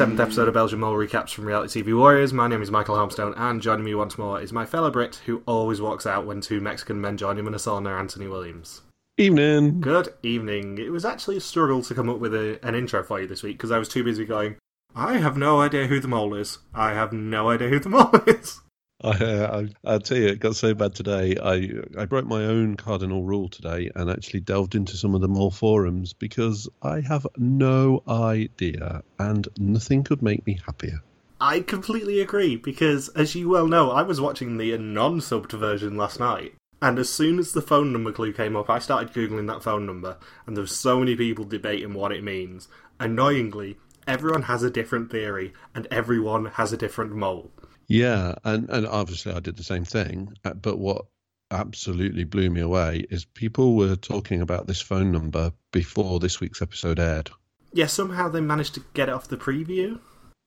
Welcome to the seventh episode of Belgian Mole Recaps from Reality TV Warriors. My name is Michael Harmstone, and joining me once more is my fellow Brit who always walks out when two Mexican men join him in a sauna, Anthony Williams. Evening. Good evening. It was actually a struggle to come up with a, an intro for you this week because I was too busy going, I have no idea who the mole is. I have no idea who the mole is. I, uh, I, I'll tell you, it got so bad today. I I broke my own cardinal rule today and actually delved into some of the mole forums because I have no idea and nothing could make me happier. I completely agree because, as you well know, I was watching the non subbed version last night. And as soon as the phone number clue came up, I started Googling that phone number, and there were so many people debating what it means. Annoyingly, everyone has a different theory, and everyone has a different mole. Yeah, and, and obviously I did the same thing. uh, But what absolutely blew me away is people were talking about this phone number before this week's episode aired. Yeah, somehow they managed to get it off the preview.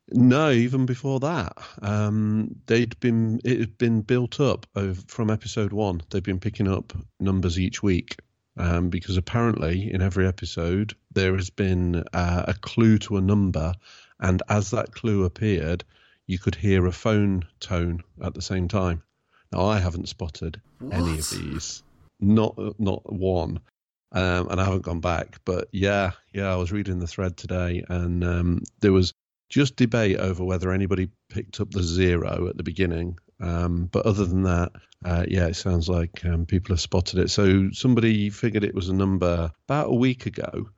No, even before that, um, they'd been it had been built up over, from episode one. They've been picking up numbers each week um, because apparently in every episode there has been uh, a clue to a number, and as that clue appeared, you could hear a phone tone at the same time. Now I haven't spotted any of these, not not one, um, and I haven't gone back. But yeah, yeah, I was reading the thread today, and um, there was just debate over whether anybody picked up the zero at the beginning. Um, but other than that, uh, yeah, it sounds like um, people have spotted it. So somebody figured it was a number about a week ago,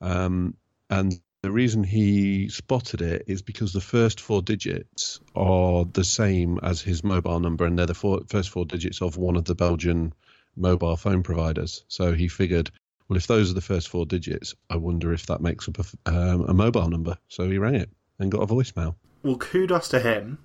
um, and the reason he spotted it is because the first four digits are the same as his mobile number, and they're the first four digits of one of the Belgian mobile phone providers. So he figured, well, if those are the first four digits, I wonder if that makes up a, um, a mobile number. So he rang it and got a voicemail. Well, kudos to him.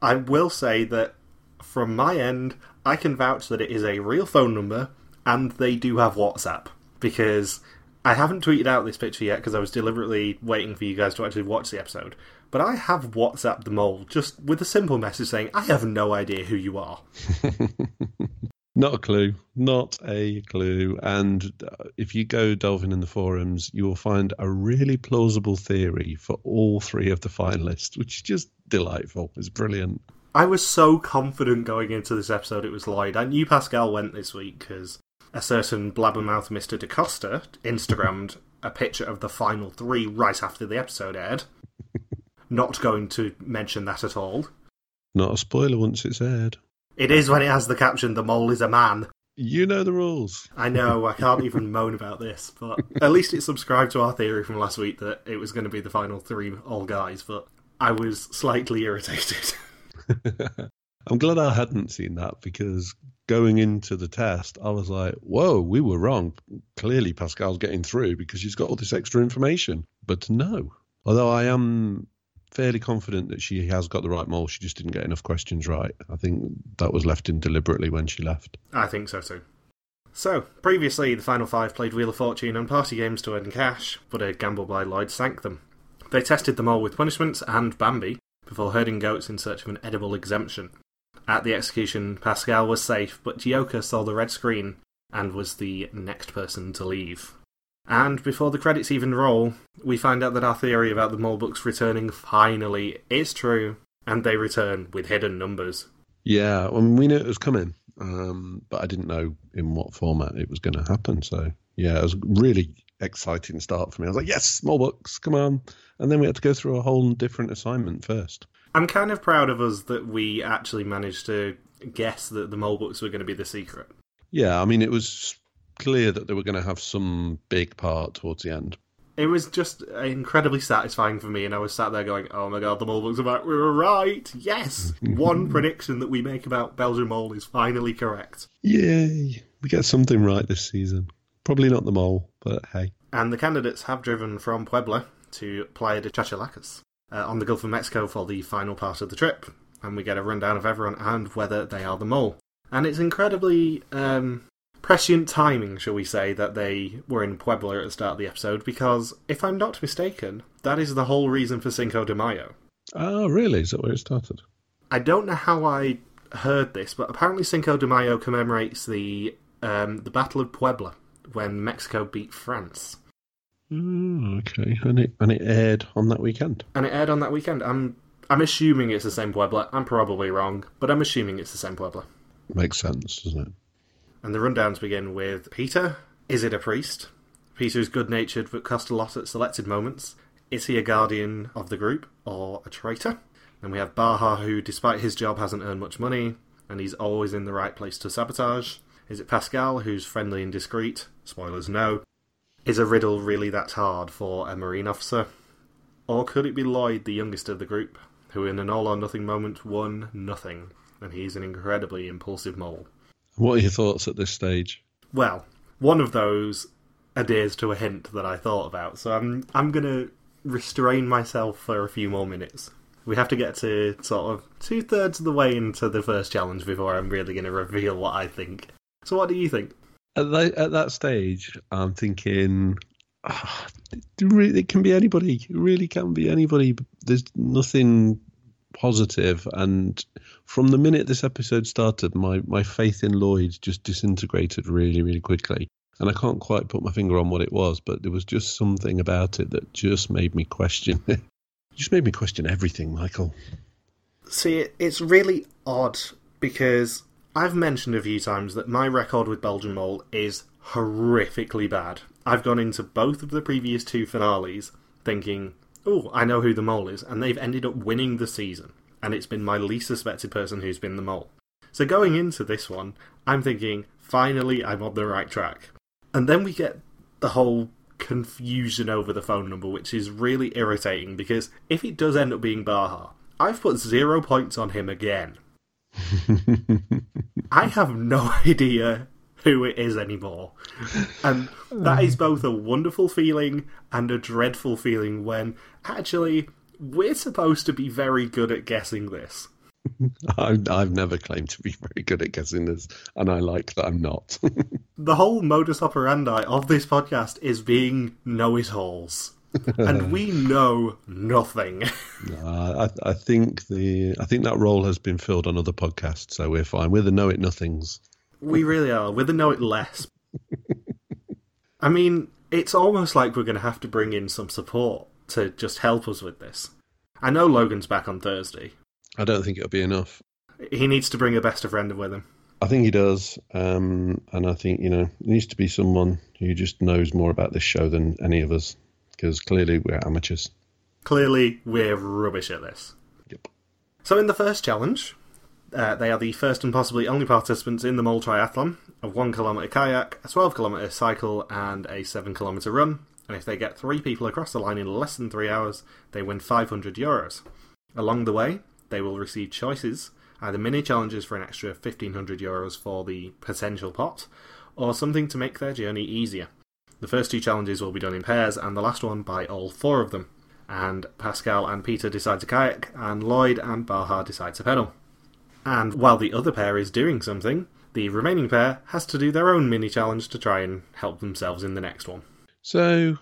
I will say that from my end, I can vouch that it is a real phone number and they do have WhatsApp because I haven't tweeted out this picture yet because I was deliberately waiting for you guys to actually watch the episode. But I have WhatsApp the mole just with a simple message saying, I have no idea who you are. Not a clue. Not a clue. And uh, if you go delving in the forums, you will find a really plausible theory for all three of the finalists, which is just delightful. It's brilliant. I was so confident going into this episode it was Lloyd. I knew Pascal went this week because a certain blabbermouth Mr. DaCosta Instagrammed a picture of the final three right after the episode aired. Not going to mention that at all. Not a spoiler once it's aired. It is when it has the caption, The Mole is a Man. You know the rules. I know, I can't even moan about this, but at least it subscribed to our theory from last week that it was going to be the final three all guys, but I was slightly irritated. I'm glad I hadn't seen that because going into the test, I was like, whoa, we were wrong. Clearly, Pascal's getting through because she's got all this extra information. But no. Although I am fairly confident that she has got the right mole, she just didn't get enough questions right. I think that was left in deliberately when she left. I think so too. So, previously, the Final Five played Wheel of Fortune and party games to earn cash, but a gamble by Lloyd sank them. They tested them all with punishments and Bambi before herding goats in search of an edible exemption. At the execution, Pascal was safe, but Gioka saw the red screen and was the next person to leave. And before the credits even roll, we find out that our theory about the mole books returning finally is true, and they return with hidden numbers. Yeah, I mean, we knew it was coming, um, but I didn't know in what format it was going to happen. So, yeah, it was a really exciting start for me. I was like, yes, small books, come on. And then we had to go through a whole different assignment first. I'm kind of proud of us that we actually managed to guess that the mole books were going to be the secret. Yeah, I mean, it was clear that they were going to have some big part towards the end. It was just incredibly satisfying for me, and I was sat there going, "Oh my god, the mole books are back! We were right! Yes, one prediction that we make about Belgian mole is finally correct." Yay! We get something right this season. Probably not the mole, but hey. And the candidates have driven from Puebla to Playa de Chachalacas uh, on the Gulf of Mexico for the final part of the trip, and we get a rundown of everyone and whether they are the mole. And it's incredibly um, prescient timing, shall we say, that they were in Puebla at the start of the episode, because if I'm not mistaken, that is the whole reason for Cinco de Mayo. Oh, really? Is that where it started? I don't know how I heard this, but apparently Cinco de Mayo commemorates the um, the Battle of Puebla when Mexico beat France. Oh, okay, and it and it aired on that weekend. And it aired on that weekend. I'm I'm assuming it's the same Puebla. I'm probably wrong, but I'm assuming it's the same Puebla. Makes sense, doesn't it? And the rundowns begin with Peter. Is it a priest? Peter is good natured but costs a lot at selected moments. Is he a guardian of the group or a traitor? Then we have Baha, who, despite his job, hasn't earned much money and he's always in the right place to sabotage. Is it Pascal, who's friendly and discreet? Spoilers, no. Is a riddle really that hard for a Marine officer? Or could it be Lloyd, the youngest of the group, who in an all or nothing moment won nothing, and he's an incredibly impulsive mole? What are your thoughts at this stage? Well, one of those adheres to a hint that I thought about, so I'm I'm gonna restrain myself for a few more minutes. We have to get to sort of two thirds of the way into the first challenge before I'm really going to reveal what I think. So, what do you think? At that, at that stage, I'm thinking oh, it can be anybody. It really can be anybody. There's nothing positive. and from the minute this episode started, my my faith in Lloyd just disintegrated really, really quickly. And I can't quite put my finger on what it was, but there was just something about it that just made me question it. just made me question everything, Michael. See, it's really odd because I've mentioned a few times that my record with Belgian Mole is horrifically bad. I've gone into both of the previous two finales thinking, oh, I know who the mole is, and they've ended up winning the season. And it's been my least suspected person who's been the mole. So going into this one, I'm thinking, finally, I'm on the right track. And then we get the whole confusion over the phone number, which is really irritating because if it does end up being Baha, I've put zero points on him again. I have no idea who it is anymore. And that is both a wonderful feeling and a dreadful feeling when actually we're supposed to be very good at guessing this. I've, I've never claimed to be very good at guessing this, and I like that I'm not. the whole modus operandi of this podcast is being know it alls. And we know nothing. uh, I, I, think the I think that role has been filled on other podcasts, so we're fine. We're the know it nothings. We really are. We're the know it less. I mean, it's almost like we're going to have to bring in some support to just help us with this. I know Logan's back on Thursday, I don't think it'll be enough. He needs to bring a best of friend with him. I think he does, um, and I think you know it needs to be someone who just knows more about this show than any of us, because clearly we're amateurs. Clearly, we're rubbish at this. Yep. So, in the first challenge, uh, they are the first and possibly only participants in the Mole Triathlon a one kilometre kayak, a 12 kilometre cycle, and a 7 kilometre run. And if they get three people across the line in less than three hours, they win 500 euros. Along the way, they will receive choices either mini challenges for an extra 1500 euros for the potential pot, or something to make their journey easier. The first two challenges will be done in pairs, and the last one by all four of them. And Pascal and Peter decide to kayak, and Lloyd and Baha decide to pedal. And while the other pair is doing something, the remaining pair has to do their own mini challenge to try and help themselves in the next one. So,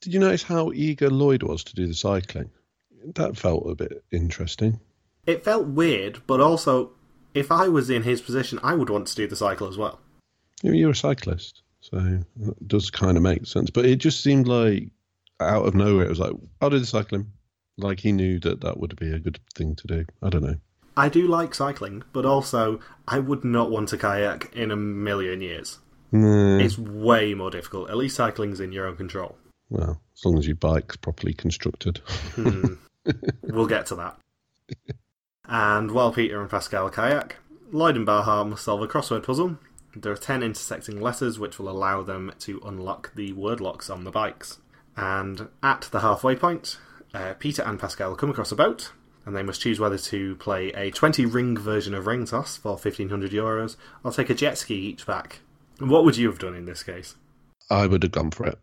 did you notice how eager Lloyd was to do the cycling? That felt a bit interesting it felt weird, but also, if I was in his position, I would want to do the cycle as well. You're a cyclist, so it does kind of make sense. But it just seemed like out of nowhere, it was like, I'll do the cycling. Like he knew that that would be a good thing to do. I don't know. I do like cycling, but also I would not want to kayak in a million years. It's way more difficult. At least cycling's in your own control. Well, as long as your bike's properly constructed. hmm. We'll get to that. And while Peter and Pascal kayak, Lloyd and Baha must solve a crossword puzzle. There are 10 intersecting letters which will allow them to unlock the word locks on the bikes. And at the halfway point, uh, Peter and Pascal come across a boat, and they must choose whether to play a 20 ring version of Ring Toss for 1500 euros or take a jet ski each back. What would you have done in this case? I would have gone for it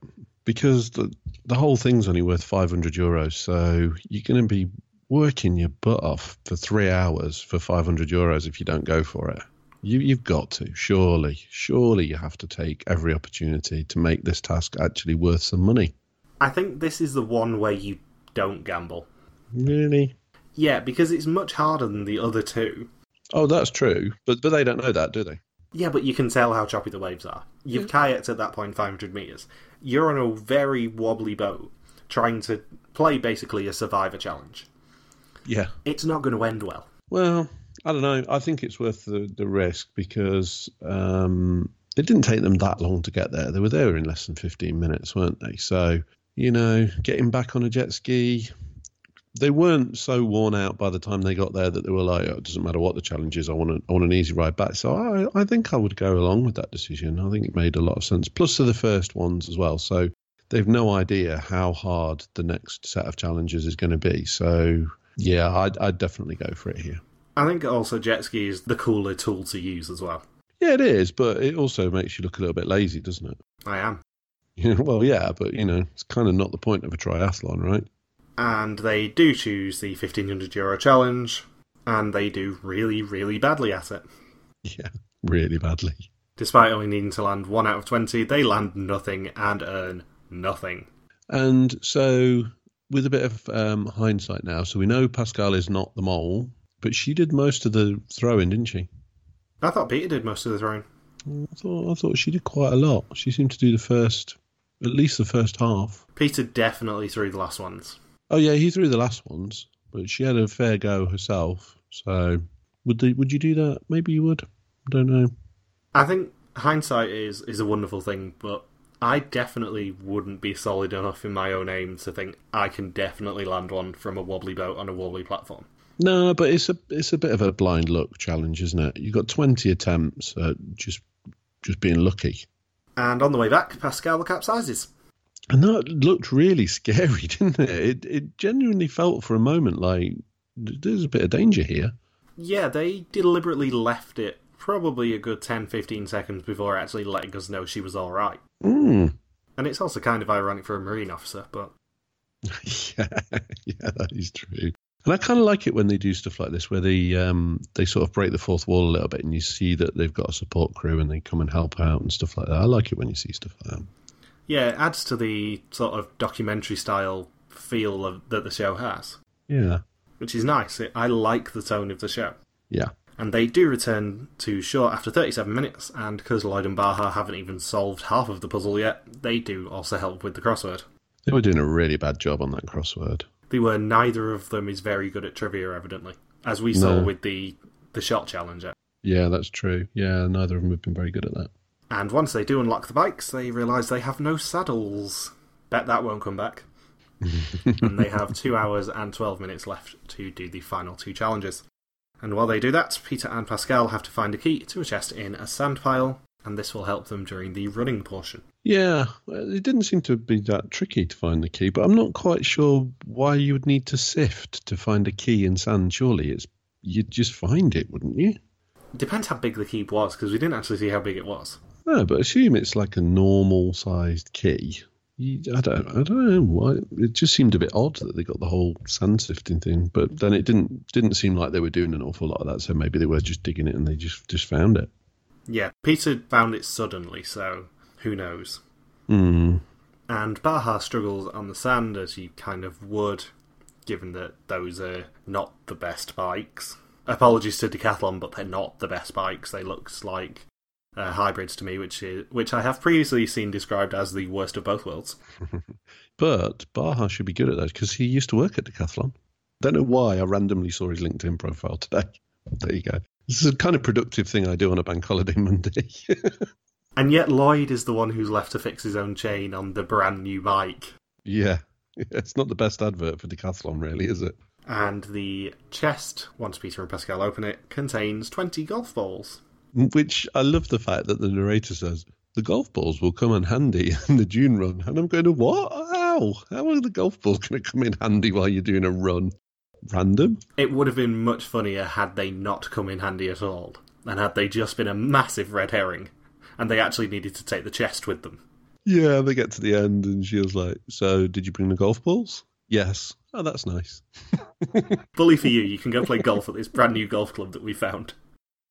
because the the whole thing's only worth 500 euros, so you're going to be working your butt off for three hours for 500 euros if you don't go for it. You, you've got to, surely, surely you have to take every opportunity to make this task actually worth some money. I think this is the one where you don't gamble. Really? Yeah, because it's much harder than the other two. Oh, that's true, but but they don't know that, do they? Yeah, but you can tell how choppy the waves are. You've hmm. kayaked at that point 500 meters. you're on a very wobbly boat trying to play basically a survivor challenge. Yeah. It's not going to end well. Well, I don't know. I think it's worth the, the risk because um, it didn't take them that long to get there. They were there in less than 15 minutes, weren't they? So, you know, getting back on a jet ski, they weren't so worn out by the time they got there that they were like, oh, it doesn't matter what the challenge is, I want, a, I want an easy ride back. So I, I think I would go along with that decision. I think it made a lot of sense. Plus, to the first ones as well. So they've no idea how hard the next set of challenges is going to be. So yeah, I'd, I'd definitely go for it here. I think also jet ski is the cooler tool to use as well. Yeah, it is, but it also makes you look a little bit lazy, doesn't it? I am. well, yeah, but you know, it's kind of not the point of a triathlon, right? And they do choose the 1500 euro challenge, and they do really, really badly at it. Yeah, really badly. Despite only needing to land 1 out of 20, they land nothing and earn nothing. And so, with a bit of um, hindsight now, so we know Pascal is not the mole, but she did most of the throwing, didn't she? I thought Peter did most of the throwing. Mm, I thought I thought she did quite a lot. She seemed to do the first, at least the first half. Peter definitely threw the last ones. Oh yeah, he threw the last ones, but she had a fair go herself. So would they, would you do that? Maybe you would. I don't know. I think hindsight is is a wonderful thing, but I definitely wouldn't be solid enough in my own aim to think I can definitely land one from a wobbly boat on a wobbly platform. No, but it's a it's a bit of a blind luck challenge, isn't it? You've got twenty attempts at just just being lucky. And on the way back, Pascal capsizes. And that looked really scary, didn't it? It it genuinely felt for a moment like there's a bit of danger here. Yeah, they deliberately left it probably a good 10 15 seconds before actually letting us know she was alright. Mm. And it's also kind of ironic for a Marine officer, but. yeah, yeah, that is true. And I kind of like it when they do stuff like this, where they um, they sort of break the fourth wall a little bit, and you see that they've got a support crew and they come and help out and stuff like that. I like it when you see stuff like that. Yeah, it adds to the sort of documentary style feel of, that the show has. Yeah, which is nice. It, I like the tone of the show. Yeah, and they do return to shore after 37 minutes, and because Lloyd and Baha haven't even solved half of the puzzle yet, they do also help with the crossword. They were doing a really bad job on that crossword. They were. Neither of them is very good at trivia, evidently, as we saw No. with the the shot challenger. Yeah, that's true. Yeah, neither of them have been very good at that. And once they do unlock the bikes, they realise they have no saddles. Bet that won't come back. and they have two hours and 12 minutes left to do the final two challenges. And while they do that, Peter and Pascal have to find a key to a chest in a sand pile, and this will help them during the running portion. Yeah, it didn't seem to be that tricky to find the key, but I'm not quite sure why you would need to sift to find a key in sand. Surely it's you'd just find it, wouldn't you? Depends how big the key was, because we didn't actually see how big it was. No, but assume it's like a normal sized key. You, I don't, I don't know why. It just seemed a bit odd that they got the whole sand sifting thing, but then it didn't didn't seem like they were doing an awful lot of that. So maybe they were just digging it and they just just found it. Yeah, Peter found it suddenly, so who knows? Hmm. And Baha struggles on the sand as you kind of would, given that those are not the best bikes. Apologies to Decathlon, but they're not the best bikes. They look like uh, hybrids to me, which is which I have previously seen described as the worst of both worlds. But Baha should be good at that because he used to work at Decathlon. Don't know why I randomly saw his LinkedIn profile today. There you go. This is a kind of productive thing I do on a bank holiday Monday. And yet Lloyd is the one who's left to fix his own chain on the brand new bike. yeah. It's not the best advert for Decathlon, really, is it? And the chest, once Peter and Pascal open it, contains 20 golf balls. Mm, which I love the fact that the narrator says the golf balls will come in handy in the June run, and I'm going to what? How? How are the golf balls going to come in handy while you're doing a run? Random? It would have been much funnier had they not come in handy at all, and had they just been a massive red herring, and they actually needed to take the chest with them. Yeah, they get to the end, and she was like, "So, did you bring the golf balls?" Yes. Oh, that's nice. Bully for you, you can go play golf at this brand new golf club that we found.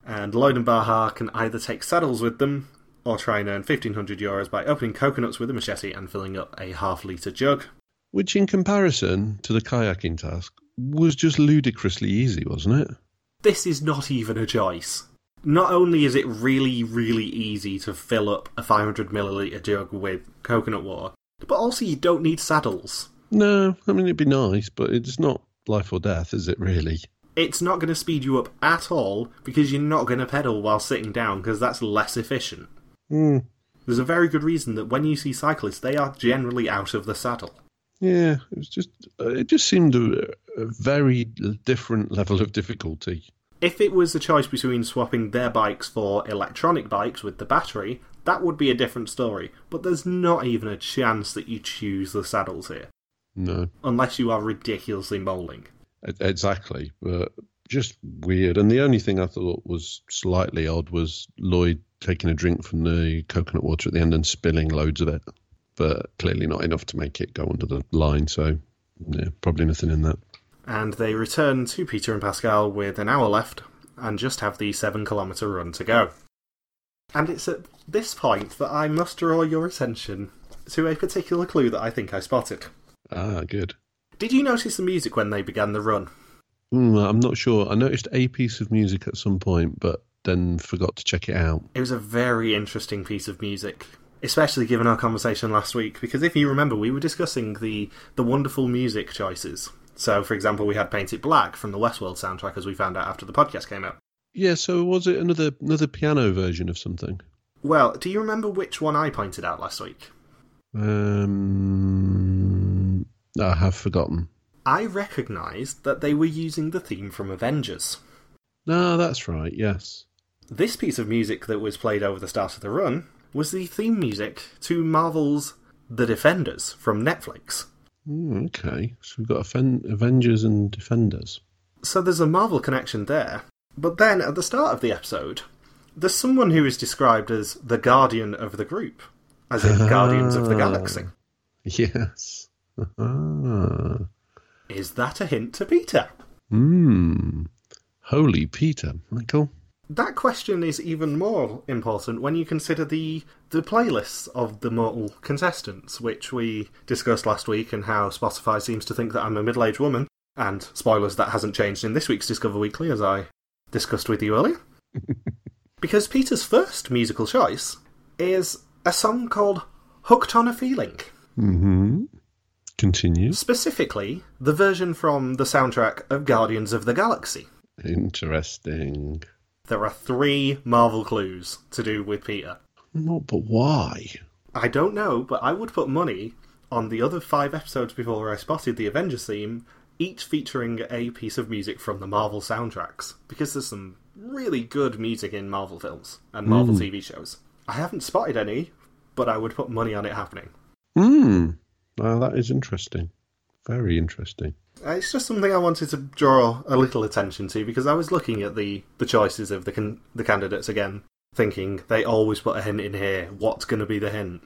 And Lloyd and Baha can either take saddles with them, or try and earn 1500 euros by opening coconuts with a machete and filling up a half litre jug. Which, in comparison to the kayaking task, was just ludicrously easy, wasn't it? This is not even a choice. Not only is it really, really easy to fill up a 500 milliliter jug with coconut water, but also you don't need saddles. No, I mean it'd be nice, but it's not life or death, is it? Really? It's not going to speed you up at all because you're not going to pedal while sitting down because that's less efficient. Mm, There's a very good reason that when you see cyclists, they are generally out of the saddle. yeah, it was just uh, it just seemed a, a very different level of difficulty. If it was a choice between swapping their bikes for electronic bikes with the battery, that would be a different story. But there's not even a chance that you choose the saddles here, No, unless you are ridiculously bowling. e- exactly, but just weird. And the only thing I thought was slightly odd was Lloyd taking a drink from the coconut water at the end and spilling loads of it, but clearly not enough to make it go under the line. So, yeah, probably nothing in that. And they return to Peter and Pascal with an hour left and just have the seven kilometre run to go. And it's at this point that I must draw your attention to a particular clue that I think I spotted. Ah, good. Did you notice the music when they began the run? Mm, I'm not sure. I noticed a piece of music at some point, but then forgot to check it out. It was a very interesting piece of music, especially given our conversation last week. Because if you remember, we were discussing the the wonderful music choices. So, for example, we had "Paint It Black" from the Westworld soundtrack, as we found out after the podcast came out. Yeah, so was it another another piano version of something? Well, do you remember which one I pointed out last week? Um, I have forgotten. I recognised that they were using the theme from Avengers. No, that's right. Yes. This piece of music that was played over the start of the run was the theme music to Marvel's The Defenders from Netflix. Mm, okay, so we've got Aven- Avengers and Defenders. So there's a Marvel connection there. But then at the start of the episode, there's someone who is described as the guardian of the group, as in Guardians of the Galaxy. Yes. Ah. Is that a hint to Peter? Hmm. Holy Peter, Michael. That question is even more important when you consider the the playlists of the mortal contestants, which we discussed last week, and how Spotify seems to think that I'm a middle aged woman. And spoilers, that hasn't changed in this week's Discover Weekly, as I discussed with you earlier. because Peter's first musical choice is a song called Hooked on a Feeling. Mm-hmm. Continue. Specifically, the version from the soundtrack of Guardians of the Galaxy. Interesting. There are three Marvel clues to do with Peter. Not, but why? I don't know, but I would put money on the other five episodes before I spotted the Avengers theme, each featuring a piece of music from the Marvel soundtracks, because there's some really good music in Marvel films and Marvel TV shows. I haven't spotted any, but I would put money on it happening. Hmm. Well, that is interesting. Very interesting. Uh, It's just something I wanted to draw a little attention to because I was looking at the, the choices of the the candidates again, thinking they always put a hint in here. What's going to be the hint?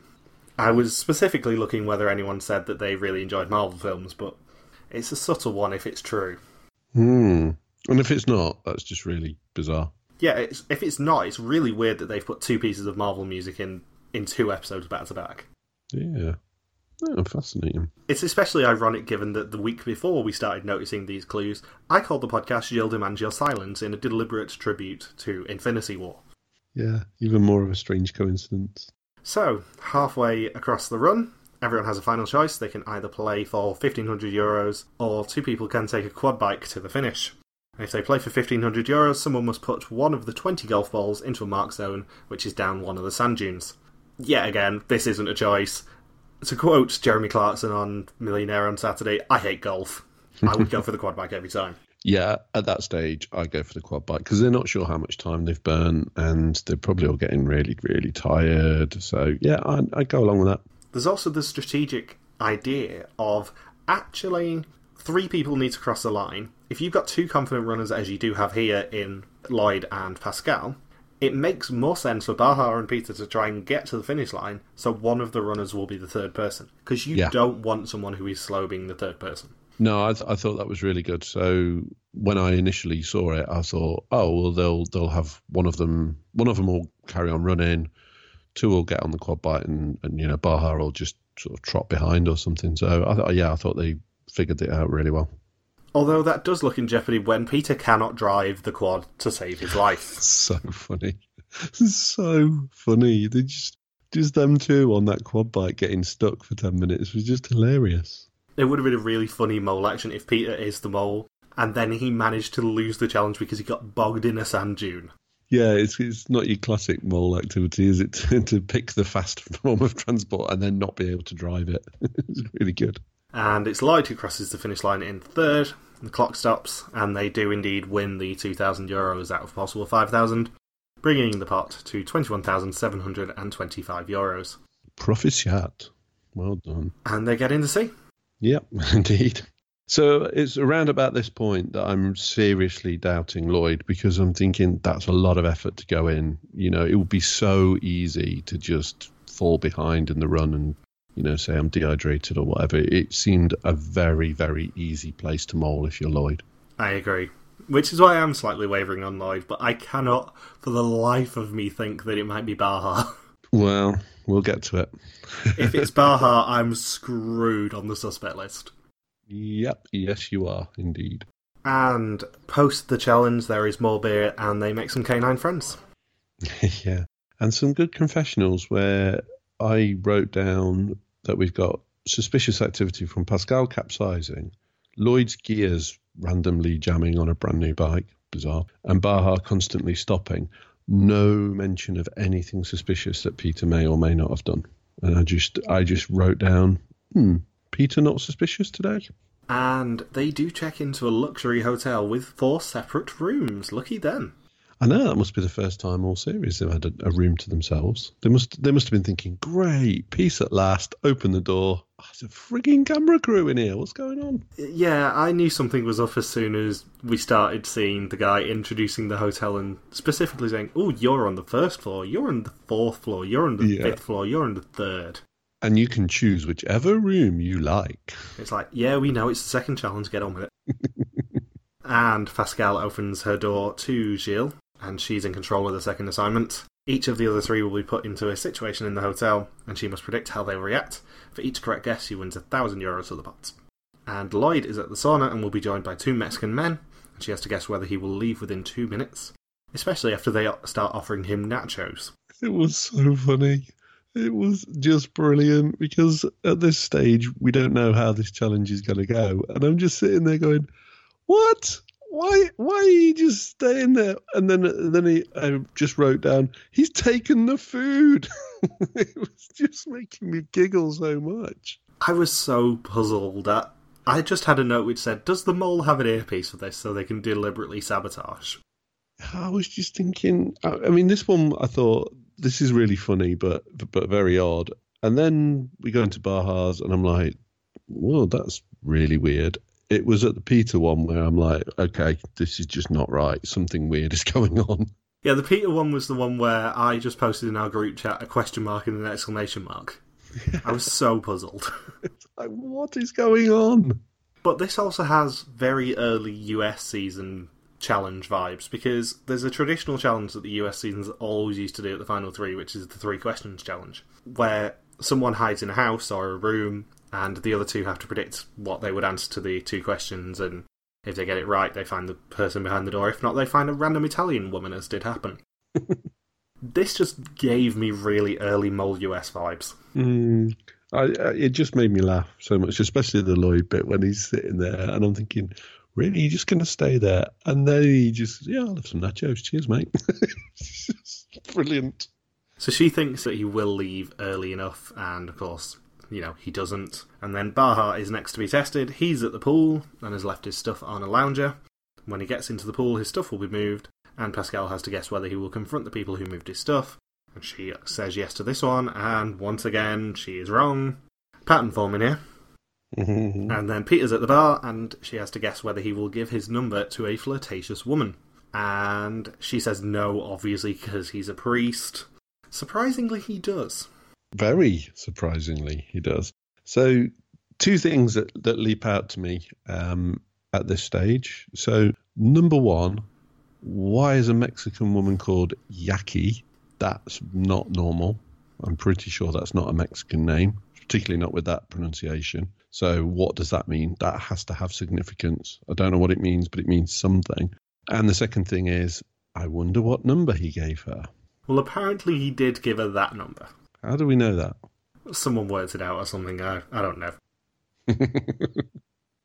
I was specifically looking whether anyone said that they really enjoyed Marvel films, but it's a subtle one if it's true. Hmm. And if it's not, that's just really bizarre. Yeah, it's, if it's not, it's really weird that they've put two pieces of Marvel music in in two episodes back to back. Yeah. Oh, fascinating. It's especially ironic given that the week before we started noticing these clues, I called the podcast Gilles Demand Your Silence in a deliberate tribute to Infinity War. Yeah. Even more of a strange coincidence. So, halfway across the run, everyone has a final choice. They can either play for 1500 euros or two people can take a quad bike to the finish. If they play for 1500 euros, someone must put one of the 20 golf balls into a mark zone, which is down one of the sand dunes. Yet again, this isn't a choice. To quote Jeremy Clarkson on Millionaire on Saturday, I hate golf. I would go for the quad bike every time. Yeah, at that stage, I go for the quad bike because they're not sure how much time they've burned and they're probably all getting really, really tired. So, yeah, I, I go along with that. There's also the strategic idea of actually three people need to cross the line. If you've got two confident runners, as you do have here in Lloyd and Pascal, it makes more sense for Baha and Peter to try and get to the finish line, so one of the runners will be the third person. Because you Yeah. don't want someone who is slow being the third person. No, I, th- I thought that was really good. So when I initially saw it, I thought, oh well, they'll they'll have one of them. One of them will carry on running. Two will get on the quad bike, and, and you know Baha will just sort of trot behind or something. So I thought, yeah, I thought they figured it out really well. Although that does look in jeopardy when Peter cannot drive the quad to save his life. so funny. so funny. They just just them two on that quad bike getting stuck for ten minutes was just hilarious. It would have been a really funny mole action if Peter is the mole and then he managed to lose the challenge because he got bogged in a sand dune. Yeah, it's it's not your classic mole activity, is it? To, to pick the fast form of transport and then not be able to drive it. it's really good. And it's Lloyd who crosses the finish line in third. The clock stops, and they do indeed win the 2,000 euros out of possible 5,000, bringing the pot to 21,725 euros. Proficiat. Well done. And they get in the sea. Yep, indeed. So it's around about this point that I'm seriously doubting Lloyd because I'm thinking that's a lot of effort to go in. You know, it would be so easy to just fall behind in the run and, you know, say I'm dehydrated or whatever. It seemed a very, very easy place to mole if you're Lloyd. I agree. Which is why I'm slightly wavering on Lloyd, but I cannot for the life of me think that it might be Baha. Well, we'll get to it. if it's Baha, I'm screwed on the suspect list. Yep, yes, you are indeed. And post the challenge, there is more beer, and they make some canine friends. yeah, and some good confessionals where I wrote down that we've got suspicious activity from Pascal capsizing, Lloyd's gears randomly jamming on a brand new bike, bizarre, and Baha constantly stopping. No mention of anything suspicious that Peter may or may not have done. And I just I just wrote down, hmm, Peter not suspicious today? And they do check into a luxury hotel with four separate rooms. Lucky them. I know that must be the first time all series they've had a, a, room to themselves. They must they must have been thinking, "Great, peace at last." Open the door. Oh, there's a frigging camera crew in here. What's going on? Yeah, I knew something was up as soon as we started seeing the guy introducing the hotel and specifically saying, "Oh, you're on the first floor. You're on the fourth floor. You're on the yeah. fifth floor. You're on the third and you can choose whichever room you like. It's like, yeah, we know it's the second challenge, get on with it. and Pascal opens her door to Gilles, and she's in control of the second assignment. Each of the other three will be put into a situation in the hotel, and she must predict how they will react. For each correct guess, she wins a thousand euros for the pot. And Lloyd is at the sauna and will be joined by two Mexican men, and she has to guess whether he will leave within two minutes, especially after they start offering him nachos. It was so funny. It was just brilliant because at this stage we don't know how this challenge is going to go, and I'm just sitting there going, "What? Why? Why are you just staying there?" And then, then he, I just wrote down, "He's taken the food." it was just making me giggle so much. I was so puzzled that I just had a note which said, "Does the mole have an earpiece for this so they can deliberately sabotage?" I was just thinking. I mean, this one I thought this is really funny, but but very odd. And then we go into Baha's, and I'm like, well, that's really weird. It was at the Peter one where I'm like, okay, this is just not right. Something weird is going on. Yeah, the Peter one was the one where I just posted in our group chat a question mark and an exclamation mark. Yeah. I was so puzzled. It's like, what is going on? But this also has very early US season challenge vibes because there's a traditional challenge that the US seasons always used to do at the final three, which is the three questions challenge, where someone hides in a house or a room and the other two have to predict what they would answer to the two questions and if they get it right they find the person behind the door if not they find a random italian woman as did happen this just gave me really early mole us vibes mm, I, I, it just made me laugh so much especially the lloyd bit when he's sitting there and i'm thinking really, you're just going to stay there? And then he just, yeah, I'll have some nachos. Cheers, mate. Brilliant. So she thinks that he will leave early enough, and of course, you know, he doesn't. And then Baha is next to be tested. He's at the pool and has left his stuff on a lounger. When he gets into the pool, his stuff will be moved, and Pascal has to guess whether he will confront the people who moved his stuff. And she says yes to this one, and once again, she is wrong. Pattern forming here. Mm-hmm. and then Peter's at the bar, and she has to guess whether he will give his number to a flirtatious woman. And she says no, obviously, because he's a priest. Surprisingly, he does. Very surprisingly, he does. So, two things that, that leap out to me um, at this stage. So, number one, why is a Mexican woman called Yaki? That's not normal. I'm pretty sure that's not a Mexican name, particularly not with that pronunciation. So what does that mean? That has to have significance. I don't know what it means, but it means something. And the second thing is, I wonder what number he gave her. Well, apparently he did give her that number. How do we know that? Someone worked it out or something. I, I don't know.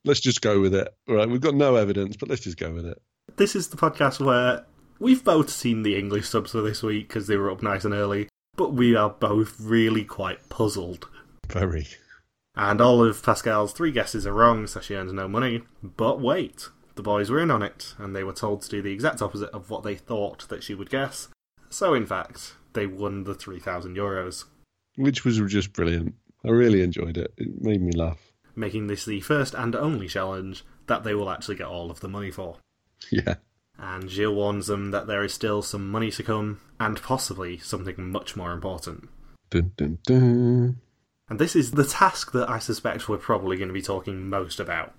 let's just go with it. All right, we've got no evidence, but let's just go with it. This is the podcast where we've both seen the English subs for this week because they were up nice and early, but we are both really quite puzzled. Very. And all of Pascal's three guesses are wrong, so she earns no money. But wait, the boys were in on it, and they were told to do the exact opposite of what they thought that she would guess. So, in fact, they won the 3,000 euros. Which was just brilliant. I really enjoyed it. It made me laugh. Making this the first and only challenge that they will actually get all of the money for. Yeah. And Gilles warns them that there is still some money to come, and possibly something much more important. Dun, dun, dun. And this is the task that I suspect we're probably going to be talking most about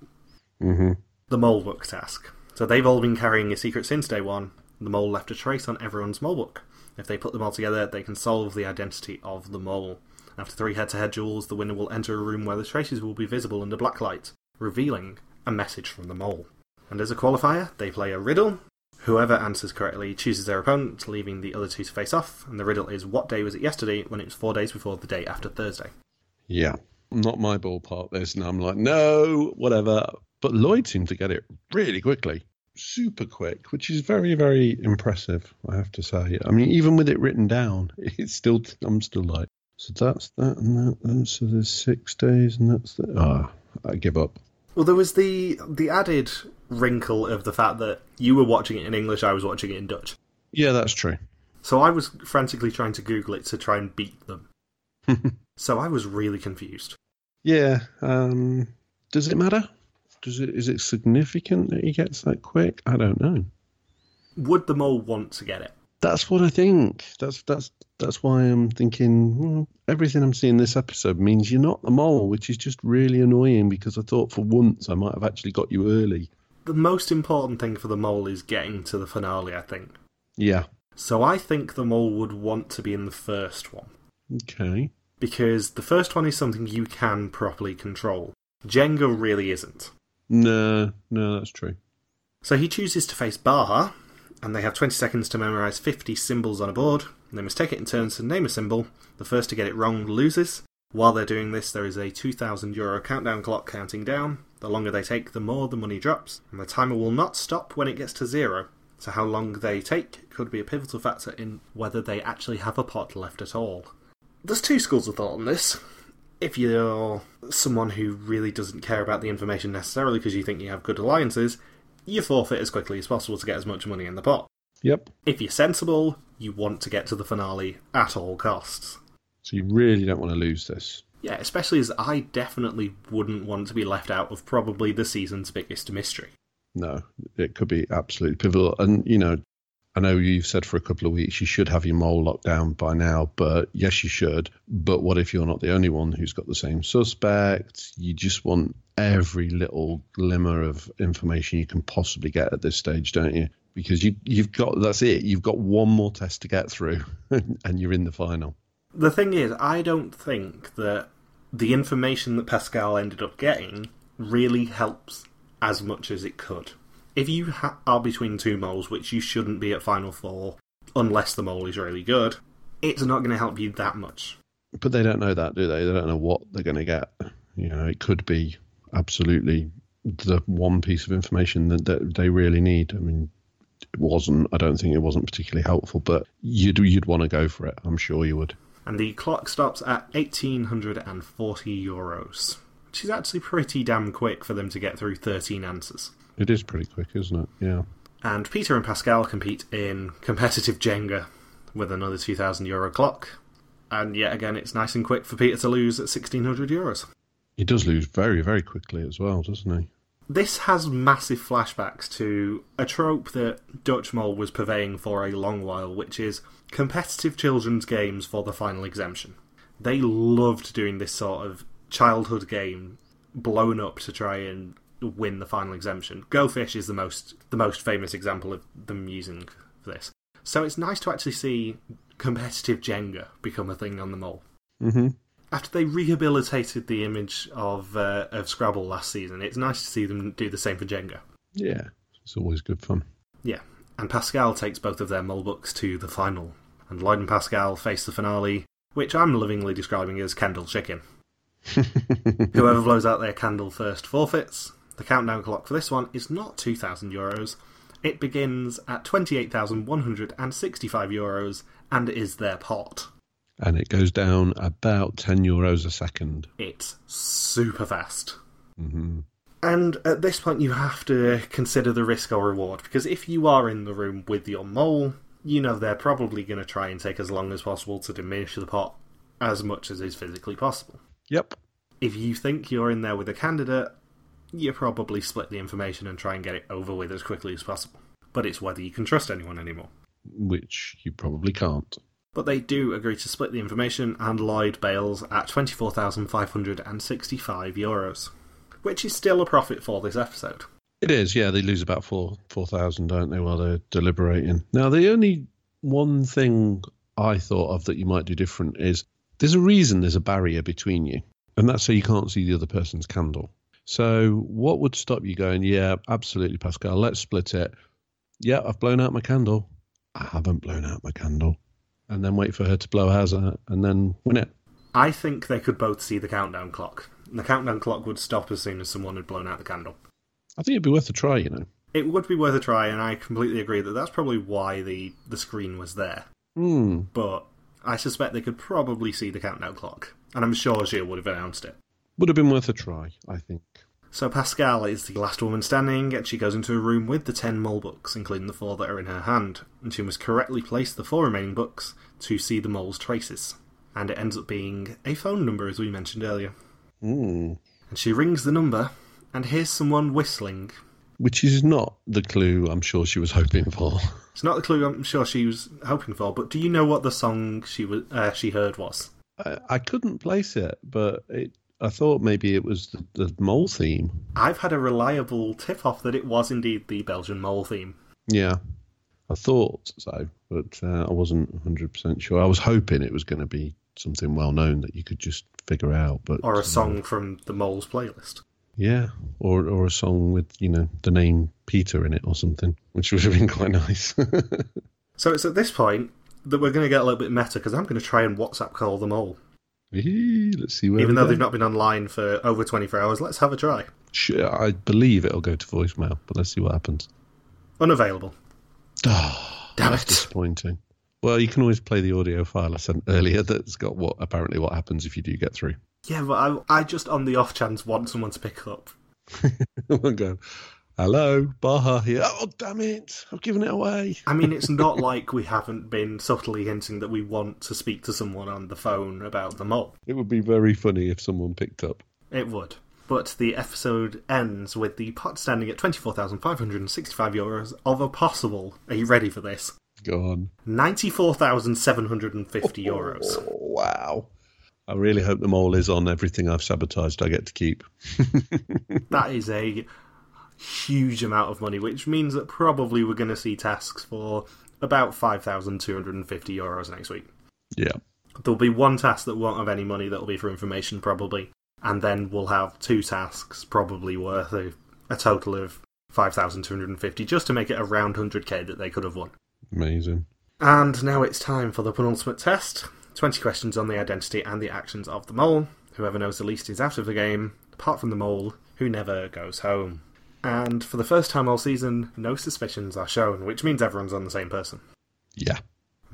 Mm-hmm. the mole book task. So they've all been carrying a secret since day one. The mole left a trace on everyone's mole book. If they put them all together, they can solve the identity of the mole. After three head to head duels, the winner will enter a room where the traces will be visible under black light, revealing a message from the mole. And as a qualifier, they play a riddle. Whoever answers correctly chooses their opponent, leaving the other two to face off. And the riddle is what day was it yesterday when it was four days before the day after Thursday? Yeah. Not my ballpark, this. And I'm like, no, whatever. But Lloyd seemed to get it really quickly. Super quick, which is very, very impressive, I have to say. I mean, even with it written down, it's still, I'm still like, so that's that and that. And so there's six days and that's the. Ah, I give up. Well, there was the the added wrinkle of the fact that you were watching it in English, I was watching it in Dutch. Yeah, that's true. So I was frantically trying to Google it to try and beat them. so I was really confused. Yeah. Um, does it matter? Does it? Is it significant that he gets that quick? I don't know. Would the mole want to get it? That's what I think. That's that's that's why I'm thinking well, everything I'm seeing this episode means you're not the mole, which is just really annoying because I thought for once I might have actually got you early. The most important thing for the mole is getting to the finale, I think. Yeah. So I think the mole would want to be in the first one. Okay. Because the first one is something you can properly control. Jenga really isn't. No, no, that's true. So he chooses to face Baha, and they have 20 seconds to memorise 50 symbols on a board. They must take it in turns to name a symbol. The first to get it wrong loses. While they're doing this, there is a 2,000 euro countdown clock counting down. The longer they take, the more the money drops, and the timer will not stop when it gets to zero. So, how long they take could be a pivotal factor in whether they actually have a pot left at all. There's two schools of thought on this. If you're someone who really doesn't care about the information necessarily because you think you have good alliances, you forfeit as quickly as possible to get as much money in the pot. Yep. If you're sensible, you want to get to the finale at all costs. So you really don't want to lose this. Yeah, especially as I definitely wouldn't want to be left out of probably the season's biggest mystery. No, it could be absolutely pivotal. And you know, I know you've said for a couple of weeks you should have your mole locked down by now, but yes, you should. But what if you're not the only one who's got the same suspect? You just want every little glimmer of information you can possibly get at this stage, don't you? Because you you've got that's it. You've got one more test to get through, and you're in the final. The thing is, I don't think that the information that Pascal ended up getting really helps as much as it could. If you ha- are between two moles, which you shouldn't be at Final Four unless the mole is really good, it's not going to help you that much. But they don't know that, do they? They don't know what they're going to get. You know, it could be absolutely the one piece of information that, that they really need. I mean, it wasn't. I don't think it wasn't particularly helpful, but you'd you'd want to go for it. I'm sure you would. And the clock stops at 1840 euros, which is actually pretty damn quick for them to get through 13 answers. It is pretty quick, isn't it? Yeah. And Peter and Pascal compete in competitive Jenga with another 2,000 euro clock. And yet again, it's nice and quick for Peter to lose at 1,600 euros. He does lose very, very quickly as well, doesn't he? This has massive flashbacks to a trope that Dutch Mole was purveying for a long while, which is competitive children's games for the final exemption. They loved doing this sort of childhood game blown up to try and win the final exemption. Go Fish is the most the most famous example of them using this. So it's nice to actually see competitive Jenga become a thing on the mole. Mm-hmm. after they rehabilitated the image of uh, of Scrabble last season, it's nice to see them do the same for Jenga. Yeah, it's always good fun. Yeah, and Pascal takes both of their mole books to the final, and Lloyd and Pascal face the finale, which I'm lovingly describing as candle chicken. Whoever blows out their candle first forfeits. The countdown clock for this one is not 2,000 euros. It begins at 28,165 euros and is their pot. And it goes down about 10 euros a second. It's super fast. Mm-hmm. And at this point, you have to consider the risk or reward because if you are in the room with your mole, you know they're probably going to try and take as long as possible to diminish the pot as much as is physically possible. Yep. If you think you're in there with a candidate, you probably split the information and try and get it over with as quickly as possible. But it's whether you can trust anyone anymore. Which you probably can't. But they do agree to split the information, and Lloyd bails at 24,565 euros, which is still a profit for this episode. It is, yeah. They lose about four four thousand, don't they, while they're deliberating. Now, the only one thing I thought of that you might do different is there's a reason there's a barrier between you, and that's so you can't see the other person's candle. So, what would stop you going? Yeah, absolutely, Pascal. Let's split it. Yeah, I've blown out my candle. I haven't blown out my candle, and then wait for her to blow hers out, and then win it. I think they could both see the countdown clock. The countdown clock would stop as soon as someone had blown out the candle. I think it'd be worth a try. You know. It would be worth a try, and I completely agree that that's probably why the, the screen was there. Hmm. But I suspect they could probably see the countdown clock, and I'm sure Gilles would have announced it. Would have been worth a try. I think. So Pascal is the last woman standing, and she goes into a room with the ten mole books, including the four that are in her hand, and she must correctly place the four remaining books to see the mole's traces. And it ends up being a phone number, as we mentioned earlier. Hmm. And she rings the number, and hears someone whistling. Which is not the clue I'm sure she was hoping for. It's not the clue I'm sure she was hoping for, but do you know what the song she was uh, she heard was? I, I couldn't place it, but it, I thought maybe it was the, the mole theme. I've had a reliable tip off that it was indeed the Belgian mole theme. Yeah, I thought so, but uh, I wasn't 100% sure. I was hoping it was going to be something well known that you could just figure out. But Or a uh, song from the Moles playlist. yeah, or or a song with you know the name Peter in it or something, which would have been quite nice. So it's at this point that we're going to get a little bit meta because I'm going to try and WhatsApp call them all. Let's see where. Even though they've not been online for over 24 hours, let's have a try. Sure, I believe it'll go to voicemail, but let's see what happens. Unavailable. Oh, Damn that's it. disappointing. Well, you can always play the audio file I sent earlier that's got what apparently what happens if you do get through. Yeah, but I, I just on the off chance want someone to pick up. Oh, I'll go, hello, Baha here. Oh, damn it. I've given it away. I mean, it's not like we haven't been subtly hinting that we want to speak to someone on the phone about the mole. It would be very funny if someone picked up. It would. But the episode ends with the pot standing at 24,565 euros of a possible, are you ready for this? Go on. 94,750 euros. Wow. I really hope the mole is on everything I've sabotaged I get to keep. That is a huge amount of money, which means that probably we're going to see tasks for about 5,250 euros next week. yeah. There'll be one task that won't have any money that'll be for information, probably, and then we'll have two tasks, probably worth a, a total of 5,250, just to make it around 100k that they could have won. Amazing. And now it's time for the penultimate test 20 questions on the identity and the actions of the mole. Whoever knows the least is out of the game, apart from the mole, who never goes home. And for the first time all season, no suspicions are shown, which means everyone's on the same person. Yeah.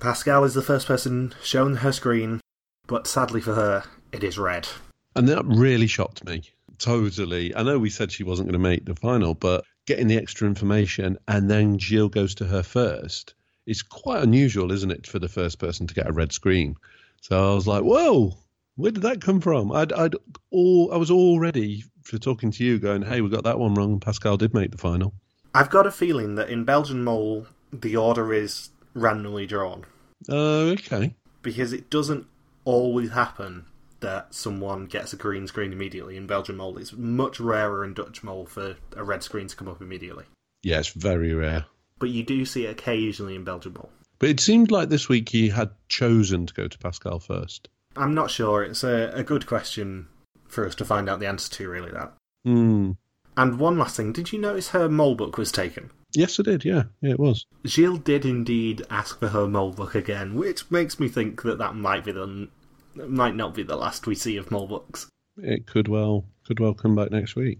Pascal is the first person shown her screen, but sadly for her, it is red. And that really shocked me. Totally. I know we said she wasn't going to make the final, but getting the extra information and then Gilles goes to her first is quite unusual, isn't it, for the first person to get a red screen? So I was like, whoa, where did that come from? I'd, I'd all, I was all ready for talking to you, going, hey, we got that one wrong. and Pascal did make the final. I've got a feeling that in Belgian Mole, the order is randomly drawn. Oh, okay. because it doesn't always happen that someone gets a green screen immediately in Belgian Mole. It's much rarer in Dutch Mole for a red screen to come up immediately. Yeah, it's very rare. But you do see it occasionally in Belgian Mole. But it seemed like this week he had chosen to go to Pascal first. I'm not sure. It's a, a good question for us to find out the answer to, really, that. Hmm. And one last thing, did you notice her mole book was taken? Yes, I did. Yeah, yeah, it was. Gilles did indeed ask for her mole book again, which makes me think that that might be the might not be the last we see of mole books. It could well could well come back next week.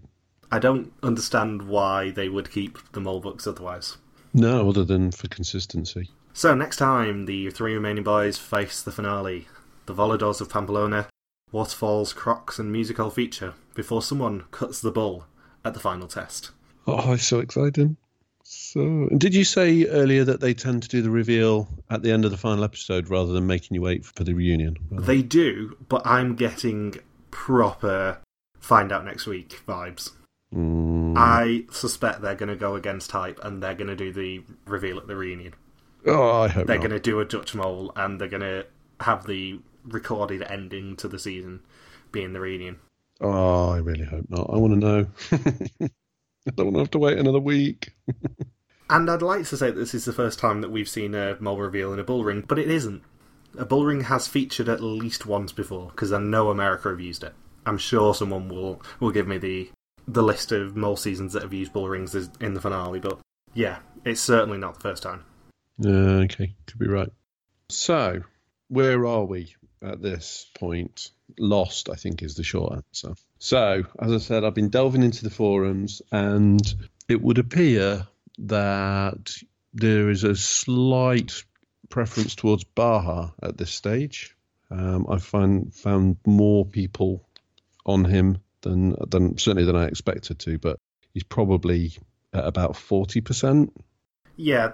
I don't understand why they would keep the mole books otherwise. No, other than for consistency. So next time, the three remaining boys face the finale: the Voladors of Pamplona, Waterfalls, Crocs, and musical feature before someone cuts the bull at the final test. Oh, it's so exciting. So, did you say earlier that they tend to do the reveal at the end of the final episode rather than making you wait for the reunion? They do, but I'm getting proper find out next week vibes. Mm. I suspect they're going to go against hype and they're going to do the reveal at the reunion. Oh, I hope they're going to do a Dutch mole and they're going to have the recorded ending to the season being the reunion. Oh, I really hope not. I want to know. I don't want to have to wait another week. and I'd like to say that this is the first time that we've seen a mole reveal in a bull ring, but it isn't. A bull ring has featured at least once before because I know America have used it. I'm sure someone will will give me the the list of mole seasons that have used bull rings in the finale, but yeah, it's certainly not the first time. Uh, okay, could be right. So, where are we at this point? Lost, I think, is the short answer. So, as I said, I've been delving into the forums, and it would appear that there is a slight preference towards Baha at this stage. Um, I find found more people on him than than certainly than I expected to, but he's probably at about forty percent. Yeah,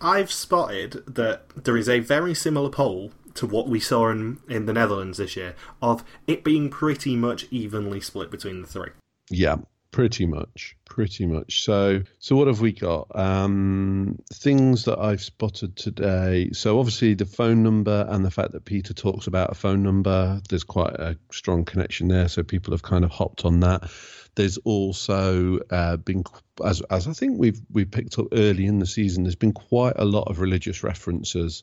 I've spotted that there is a very similar poll to what we saw in in the Netherlands this year of it being pretty much evenly split between the three. Yeah, pretty much, pretty much. So, so what have we got? Um, things that I've spotted today. So, obviously, the phone number and the fact that Peter talks about a phone number. There's quite a strong connection there. So people have kind of hopped on that. There's also uh, been, as as I think we've we picked up early in the season. There's been quite a lot of religious references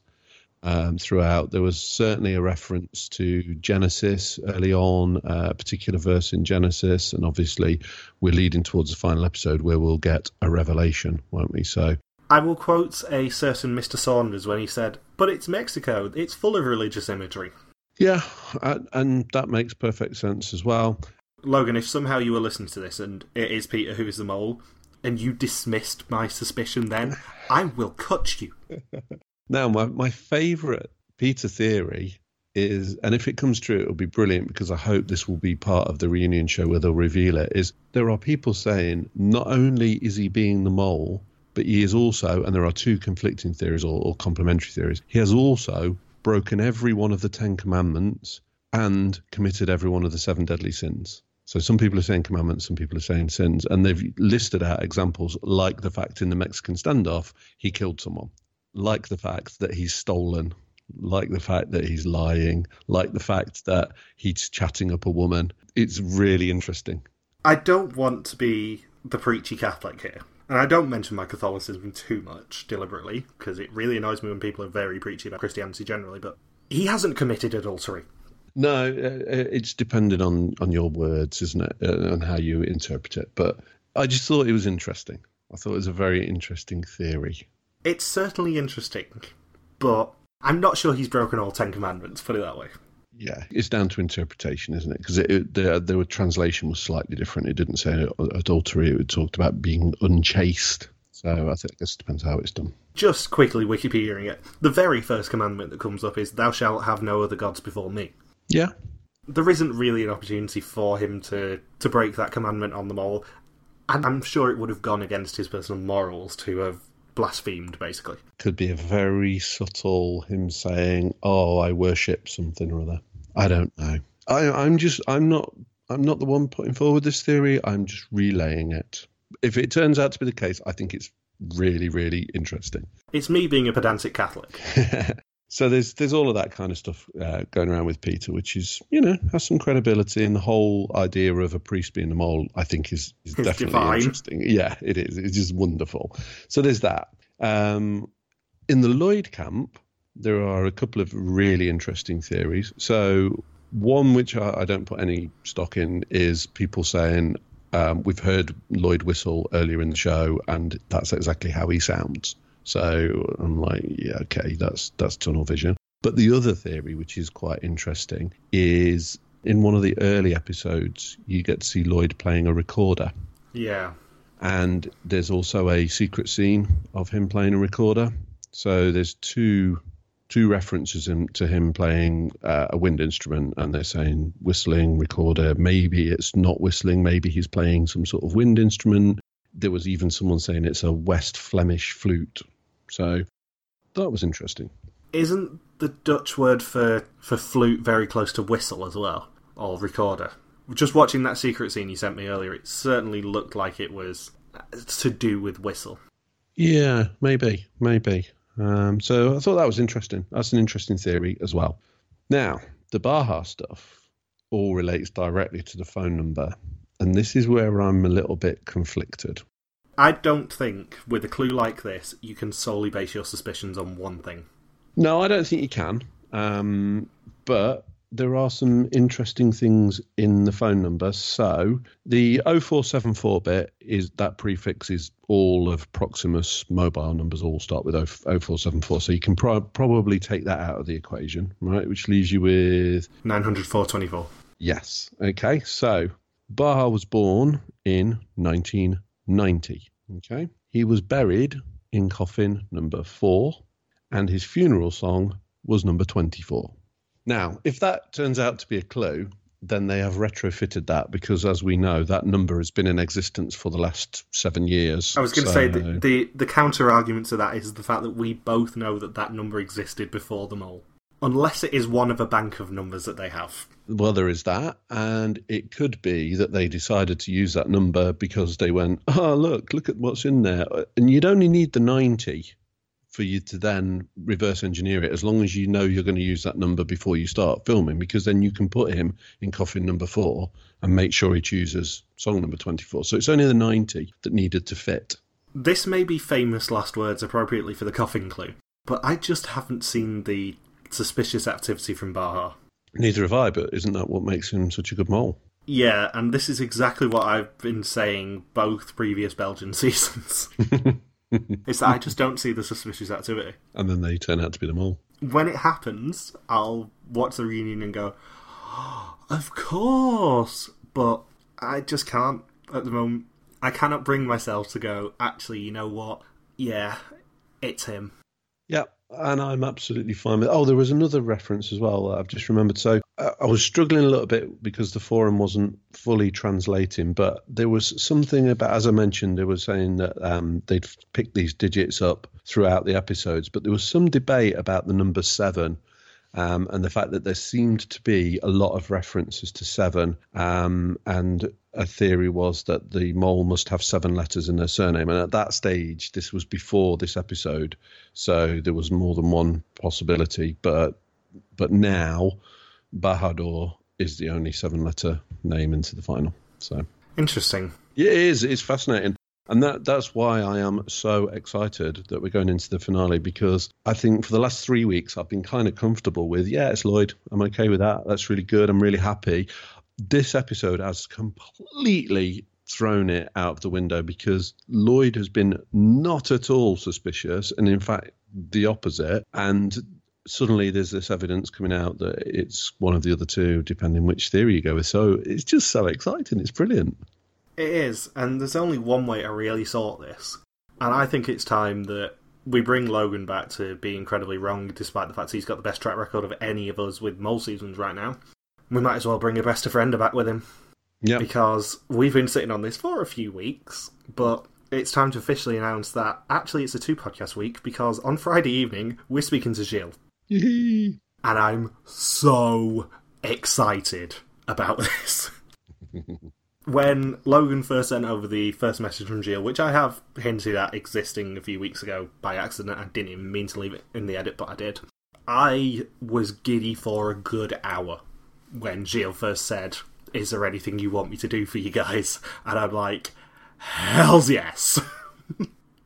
um, throughout. There was certainly a reference to Genesis early on, uh, a particular verse in Genesis, and obviously we're leading towards the final episode where we'll get a revelation, won't we? So. I will quote a certain Mr. Saunders when he said, But it's Mexico, it's full of religious imagery. Yeah, and that makes perfect sense as well. Logan, if somehow you were listening to this and it is Peter who is the mole, and you dismissed my suspicion then, I will cut you. Now, my, my favourite Peter theory is, and if it comes true, it'll be brilliant because I hope this will be part of the reunion show where they'll reveal it. Is there are people saying not only is he being the mole, but he is also, and there are two conflicting theories or, or complementary theories, he has also broken every one of the Ten Commandments and committed every one of the seven deadly sins. So some people are saying commandments, some people are saying sins, and they've listed out examples like the fact in the Mexican standoff he killed someone like the fact that he's stolen, like the fact that he's lying, like the fact that he's chatting up a woman. It's really interesting. I don't want to be the preachy Catholic here. And I don't mention my Catholicism too much deliberately, because it really annoys me when people are very preachy about Christianity generally, but he hasn't committed adultery. No, uh, uh, it's dependent on, on your words, isn't it, uh, and how you interpret it. But I just thought it was interesting. I thought it was a very interesting theory. It's certainly interesting, but I'm not sure he's broken all Ten Commandments. Put it that way. Yeah, it's down to interpretation, isn't it? Because the the translation was slightly different. It didn't say adultery; it talked about being unchaste. So I think it depends how it's done. Just quickly Wikipediaing it. The very first commandment that comes up is "Thou shalt have no other gods before me." Yeah. There isn't really an opportunity for him to to break that commandment on the mole, and I'm sure it would have gone against his personal morals to have blasphemed, basically. Could be a very subtle him saying, "Oh, I worship something or other." I don't know. I, I'm just, I'm not, I'm not the one putting forward this theory. I'm just relaying it. If it turns out to be the case, I think it's really, really interesting. It's me being a pedantic Catholic. so there's there's all of that kind of stuff uh, going around with Peter, which is you know has some credibility, and the whole idea of a priest being a mole, I think, is, is definitely divine. interesting. Yeah, it is. It's just wonderful. So there's that. Um, in the Lloyd camp, there are a couple of really interesting theories. So, one which I, I don't put any stock in is people saying um, we've heard Lloyd whistle earlier in the show, and that's exactly how he sounds. So I'm like, yeah, okay, that's that's tunnel vision. But the other theory, which is quite interesting, is in one of the early episodes, you get to see Lloyd playing a recorder. Yeah. And there's also a secret scene of him playing a recorder. So there's two two references in, to him playing uh, a wind instrument, and they're saying whistling recorder. Maybe it's not whistling. Maybe he's playing some sort of wind instrument. There was even someone saying it's a West Flemish flute. So that was interesting. Isn't the Dutch word for for flute very close to whistle as well, or recorder? Just watching that secret scene you sent me earlier, it certainly looked like it was to do with whistle. Yeah, maybe, maybe. Um, so I thought that was interesting. That's an interesting theory as well. Now, the Baha stuff all relates directly to the phone number, and this is where I'm a little bit conflicted. I don't think with a clue like this you can solely base your suspicions on one thing. No, I don't think you can. Um, but there are some interesting things in the phone number. So the 0474 bit is that prefix is all of Proximus mobile numbers all start with 0474. So you can pro- probably take that out of the equation, right? Which leaves you with 90424. Yes. Okay. So Baha was born in 1990. Okay. He was buried in coffin number four, and his funeral song was number 24. Now, if that turns out to be a clue, then they have retrofitted that because, as we know, that number has been in existence for the last seven years. I was going to so... say the, the, the counter argument to that is the fact that we both know that that number existed before them all, unless it is one of a bank of numbers that they have. Well, there is that, and it could be that they decided to use that number because they went, "Oh, look, look at what's in there," and you'd only need the ninety for you to then reverse engineer it as long as you know you're going to use that number before you start filming because then you can put him in coffin number four and make sure he chooses song number 24 so it's only the 90 that needed to fit. This may be famous last words appropriately for the coffin clue but i just haven't seen the suspicious activity from Baha neither have i but isn't that what makes him such a good mole yeah and this is exactly what i've been saying both previous belgian seasons it's that I just don't see the suspicious activity. And then they turn out to be the mole. When it happens, I'll watch the reunion and go, oh, of course. But I just can't at the moment. I cannot bring myself to go, actually, you know what? Yeah, it's him. Yeah, and I'm absolutely fine with. Oh, there was another reference as well. I've just remembered. So uh, I was struggling a little bit because the forum wasn't fully translating, but there was something about, as I mentioned, they were saying that um, they'd picked these digits up throughout the episodes, but there was some debate about the number seven. Um, and the fact that there seemed to be a lot of references to seven, um, and a theory was that the mole must have seven letters in their surname. And at that stage, this was before this episode, so there was more than one possibility. But but now, Bahadur is the only seven-letter name into the final. So interesting. Yeah, it is. It's fascinating. And that that's why I am so excited that we're going into the finale because I think for the last three weeks I've been kind of comfortable with, yeah, it's Lloyd. I'm okay with that. That's really good. I'm really happy this episode has completely thrown it out of the window because Lloyd has been not at all suspicious, and in fact, the opposite. And suddenly there's this evidence coming out that it's one of the other two, depending which theory you go with. So it's just so exciting. It's brilliant. It is, and there's only one way to really sort this. And I think it's time that we bring Logan back to be incredibly wrong, despite the fact he's got the best track record of any of us with mole seasons right now we might as well bring a best of friend back with him. Yeah. Because we've been sitting on this for a few weeks, but it's time to officially announce that actually it's a two podcast week because on Friday evening we're speaking to Gilles. and I'm so excited about this. when Logan first sent over the first message from Gilles, which I have hinted at existing a few weeks ago by accident, I didn't even mean to leave it in the edit, but I did. I was giddy for a good hour when Gilles first said, "Is there anything you want me to do for you guys?" And I'm like, "Hell's yes."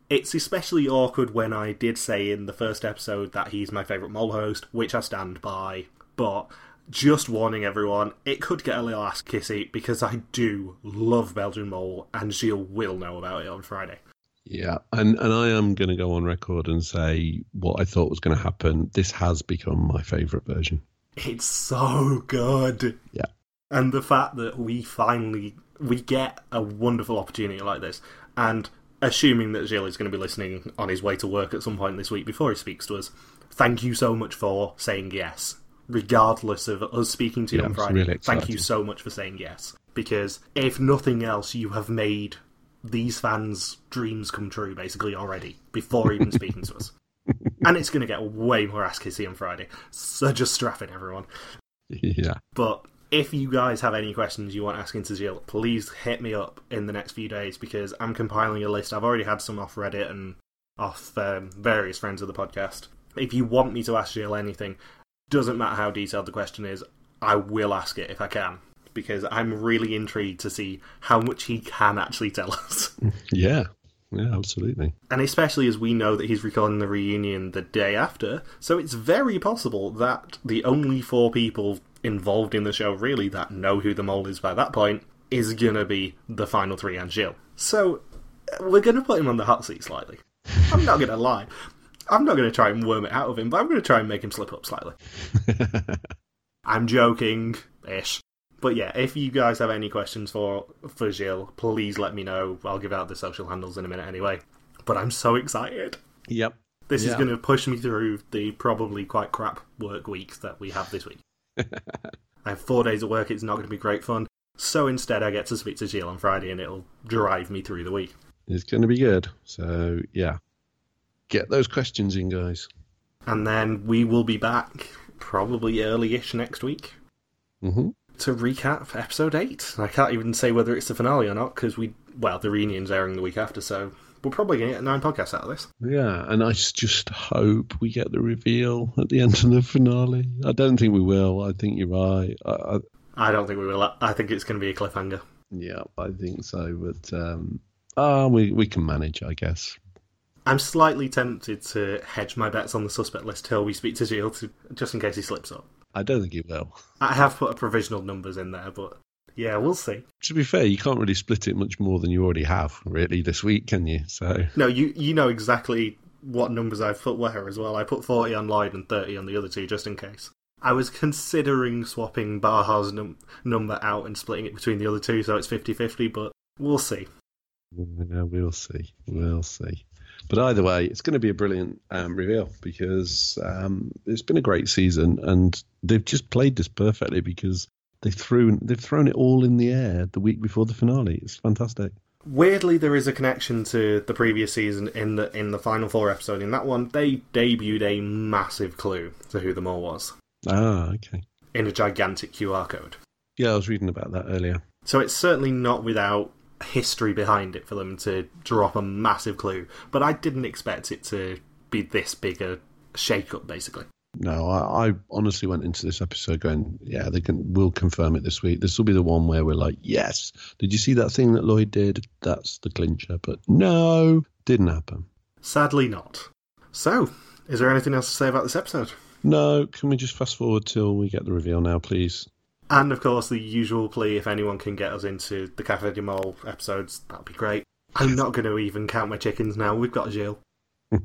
It's especially awkward when I did say in the first episode that he's my favourite mole host, which I stand by. But just warning everyone, it could get a little ass kissy because I do love Belgian Mole, and Gilles will know about it on Friday. Yeah, and and I am going to go on record and say what I thought was going to happen. This has become my favourite version. It's so good. Yeah. And the fact that we finally we get a wonderful opportunity like this, and assuming that Gilles is going to be listening on his way to work at some point this week before he speaks to us, thank you so much for saying yes, regardless of us speaking to you Yeah, on Friday. really thank you so much for saying yes, because if nothing else, you have made these fans' dreams come true basically already before even speaking to us. And it's going to get way more ass kissy on Friday, so just strap in, everyone. Yeah, But if you guys have any questions you want asking to Gilles, please hit me up in the next few days because I'm compiling a list. I've already had some off Reddit and off um, various friends of the podcast. If you want me to ask Gilles anything, doesn't matter how detailed the question is, I will ask it if I can because I'm really intrigued to see how much he can actually tell us. yeah, yeah, absolutely. And especially as we know that he's recording the reunion the day after, so it's very possible that the only four people involved in the show really that know who the mole is by that point is gonna be the final three and Gilles. So uh, we're gonna put him on the hot seat slightly. I'm not gonna lie. I'm not gonna try and worm it out of him, but I'm gonna try and make him slip up slightly. I'm joking ish. But yeah, if you guys have any questions for for Gilles, please let me know. I'll give out the social handles in a minute anyway. But I'm so excited. Yep. This is going to push me through the probably quite crap work week that we have this week. I have four days of work, it's not going to be great fun. So instead, I get to speak to Gilles on Friday and it'll drive me through the week. It's going to be good. So yeah, get those questions in, guys. And then we will be back probably early ish next week hmm to recap episode 8. I can't even say whether it's the finale or not because we, well, the reunion's airing the week after, so we're probably going to get nine podcasts out of this. Yeah, and I just hope we get the reveal at the end of the finale. I don't think we will. I think you're right. I, I, I don't think we will. I think it's going to be a cliffhanger. yeah, I think so. But um, ah, we we can manage, I guess. I'm slightly tempted to hedge my bets on the suspect list till we speak to Gilles, to, just in case he slips up. I don't think he will. I have put a provisional numbers in there, but yeah, we'll see. To be fair, you can't really split it much more than you already have, really, this week, can you? So No, you you know exactly what numbers I've put where as well. I put 40 on Lloyd and 30 on the other two just in case. I was considering swapping Baha's num- number out and splitting it between the other two so it's 50 50, but we'll see. yeah, we'll see. We'll see. But either way, it's going to be a brilliant um, reveal because um, it's been a great season, and they've just played this perfectly because they threw they've thrown it all in the air the week before the finale. It's fantastic. Weirdly, there is a connection to the previous season in the in the final four episode. In that one, they debuted a massive clue to who the mole was Ah, okay. in a gigantic QR code. Yeah, I was reading about that earlier. So it's certainly not without history behind it for them to drop a massive clue. But I didn't expect it to be this big a shake up, basically. No, I, I honestly went into this episode going, yeah, they can. We'll confirm it this week. This will be the one where we're like, yes. Did you see that thing that Lloyd did? That's the clincher. But no, didn't happen. Sadly, not. So, is there anything else to say about this episode? No, can we just fast forward till we get the reveal now, please? And of course, the usual plea if anyone can get us into the Cafe de Mole episodes, that'd be great. I'm not going to even count my chickens now. We've got Gilles.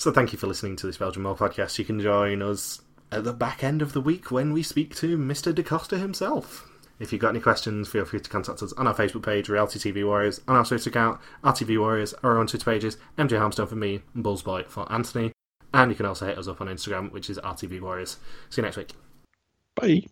So thank you for listening to this Belgian Mole podcast. You can join us at the back end of the week when we speak to Mr. De Coster himself. If you've got any questions, feel free to contact us on our Facebook page, Reality TV Warriors, on our Twitter account, RTV Warriors, our own Twitter pages, MJ Harmstone for me, and Bullsboy for Anthony. And you can also hit us up on Instagram, which is RTV Warriors. See you next week. Bye.